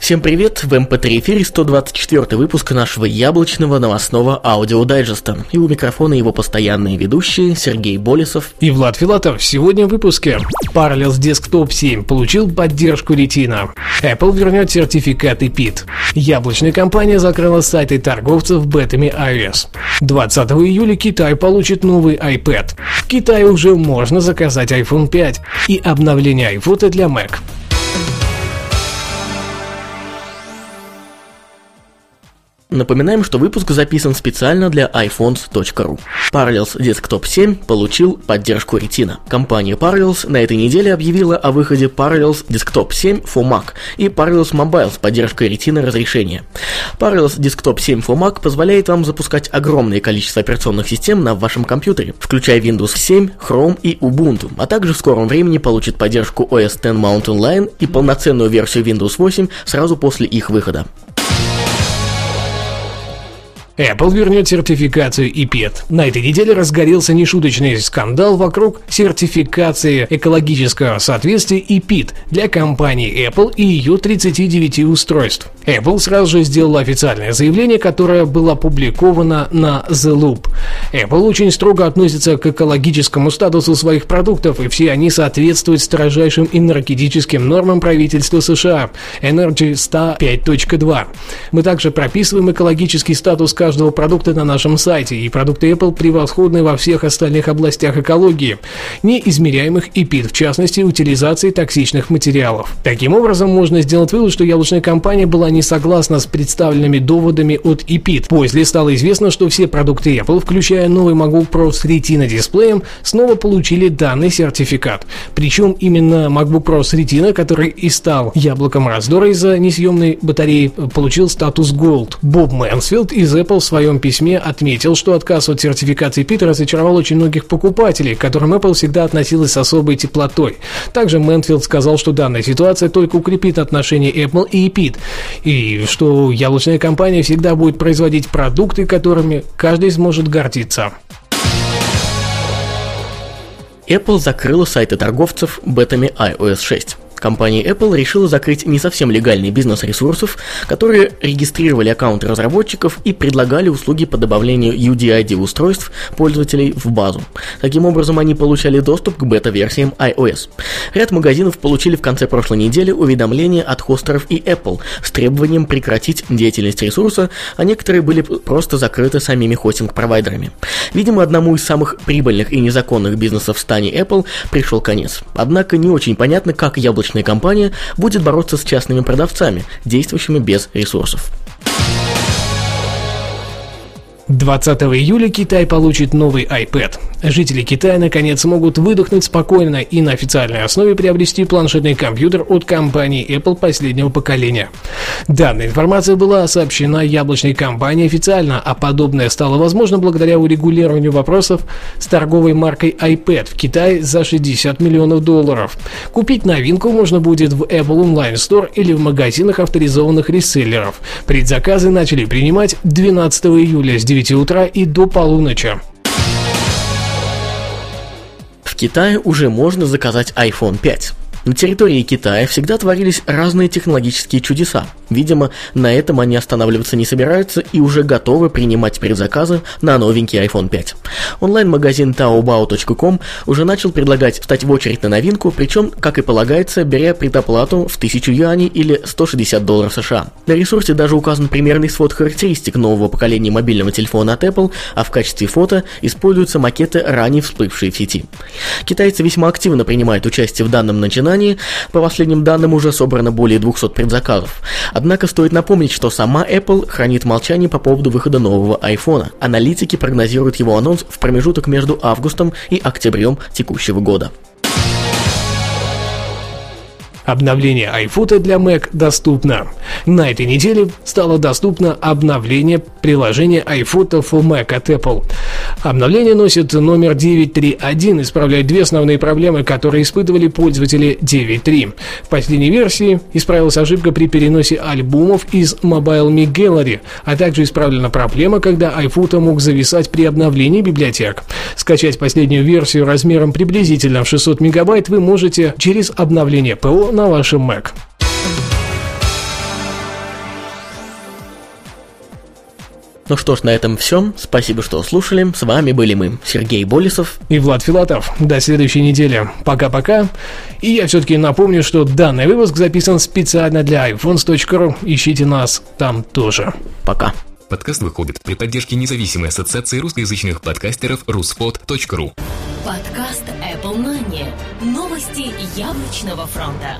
Всем привет! В MP3 эфире 124 выпуск нашего яблочного новостного аудиодайджеста. И у микрофона его постоянные ведущие Сергей Болесов и Влад Филатов. Сегодня в выпуске. Parallels Desktop 7 получил поддержку Retina. Apple вернет сертификаты PIT. Яблочная компания закрыла сайты торговцев бетами iOS. 20 июля Китай получит новый iPad. В Китае уже можно заказать iPhone 5 и обновление iPhone для Mac. Напоминаем, что выпуск записан специально для iPhones.ru. Parallels Desktop 7 получил поддержку Retina. Компания Parallels на этой неделе объявила о выходе Parallels Desktop 7 for Mac и Parallels Mobile с поддержкой Retina разрешения. Parallels Desktop 7 for Mac позволяет вам запускать огромное количество операционных систем на вашем компьютере, включая Windows 7, Chrome и Ubuntu, а также в скором времени получит поддержку OS X Mountain Lion и полноценную версию Windows 8 сразу после их выхода. Apple вернет сертификацию EPET. На этой неделе разгорелся нешуточный скандал вокруг сертификации экологического соответствия EPET для компании Apple и ее 39 устройств. Apple сразу же сделала официальное заявление, которое было опубликовано на The Loop. Apple очень строго относится к экологическому статусу своих продуктов, и все они соответствуют строжайшим энергетическим нормам правительства США Energy Star 5.2. Мы также прописываем экологический статус каждого продукта на нашем сайте, и продукты Apple превосходны во всех остальных областях экологии, неизмеряемых ПИТ, в частности, утилизации токсичных материалов. Таким образом, можно сделать вывод, что яблочная компания была не согласна с представленными доводами от EPIT. После стало известно, что все продукты Apple, включая новый MacBook Pro с Retina дисплеем, снова получили данный сертификат. Причем именно MacBook Pro с Retina, который и стал яблоком раздора из-за несъемной батареи, получил статус Gold. Боб Мэнсфилд из Apple в своем письме отметил, что отказ от сертификации EPEAT разочаровал очень многих покупателей, к которым Apple всегда относилась с особой теплотой. Также Мэнсфилд сказал, что данная ситуация только укрепит отношения Apple и EPEAT, и что яблочная компания всегда будет производить продукты, которыми каждый сможет гордиться. Apple закрыла сайты торговцев бетами iOS 6 компания Apple решила закрыть не совсем легальный бизнес ресурсов, которые регистрировали аккаунты разработчиков и предлагали услуги по добавлению UDID устройств пользователей в базу. Таким образом, они получали доступ к бета-версиям iOS. Ряд магазинов получили в конце прошлой недели уведомления от хостеров и Apple с требованием прекратить деятельность ресурса, а некоторые были просто закрыты самими хостинг-провайдерами. Видимо, одному из самых прибыльных и незаконных бизнесов в стане Apple пришел конец. Однако не очень понятно, как яблочный розничная компания будет бороться с частными продавцами, действующими без ресурсов. 20 июля Китай получит новый iPad. Жители Китая наконец смогут выдохнуть спокойно и на официальной основе приобрести планшетный компьютер от компании Apple последнего поколения. Данная информация была сообщена яблочной компанией официально, а подобное стало возможно благодаря урегулированию вопросов с торговой маркой iPad в Китае за 60 миллионов долларов. Купить новинку можно будет в Apple Online Store или в магазинах авторизованных реселлеров. Предзаказы начали принимать 12 июля с 9 утра и до полуночи. Китае уже можно заказать iPhone 5. На территории Китая всегда творились разные технологические чудеса. Видимо, на этом они останавливаться не собираются и уже готовы принимать предзаказы на новенький iPhone 5. Онлайн-магазин taobao.com уже начал предлагать встать в очередь на новинку, причем, как и полагается, беря предоплату в 1000 юаней или 160 долларов США. На ресурсе даже указан примерный свод характеристик нового поколения мобильного телефона от Apple, а в качестве фото используются макеты, ранее всплывшие в сети. Китайцы весьма активно принимают участие в данном начинании, начинании, по последним данным, уже собрано более 200 предзаказов. Однако стоит напомнить, что сама Apple хранит молчание по поводу выхода нового iPhone. Аналитики прогнозируют его анонс в промежуток между августом и октябрем текущего года. Обновление iFoto для Mac доступно. На этой неделе стало доступно обновление приложения iPhoto for Mac от Apple. Обновление носит номер 931, исправляет две основные проблемы, которые испытывали пользователи 9.3. В последней версии исправилась ошибка при переносе альбомов из Mobile Me Gallery, а также исправлена проблема, когда iPhoto мог зависать при обновлении библиотек. Скачать последнюю версию размером приблизительно в 600 мегабайт вы можете через обновление ПО на вашем Mac. Ну что ж, на этом все. Спасибо, что слушали. С вами были мы, Сергей Болесов и Влад Филатов. До следующей недели. Пока-пока. И я все-таки напомню, что данный выпуск записан специально для iPhones.ru. Ищите нас там тоже. Пока. Подкаст выходит при поддержке независимой ассоциации русскоязычных подкастеров ruspod.ru Подкаст Apple Money. Новости яблочного фронта.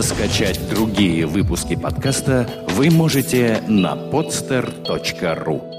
Скачать другие выпуски подкаста вы можете на podster.ru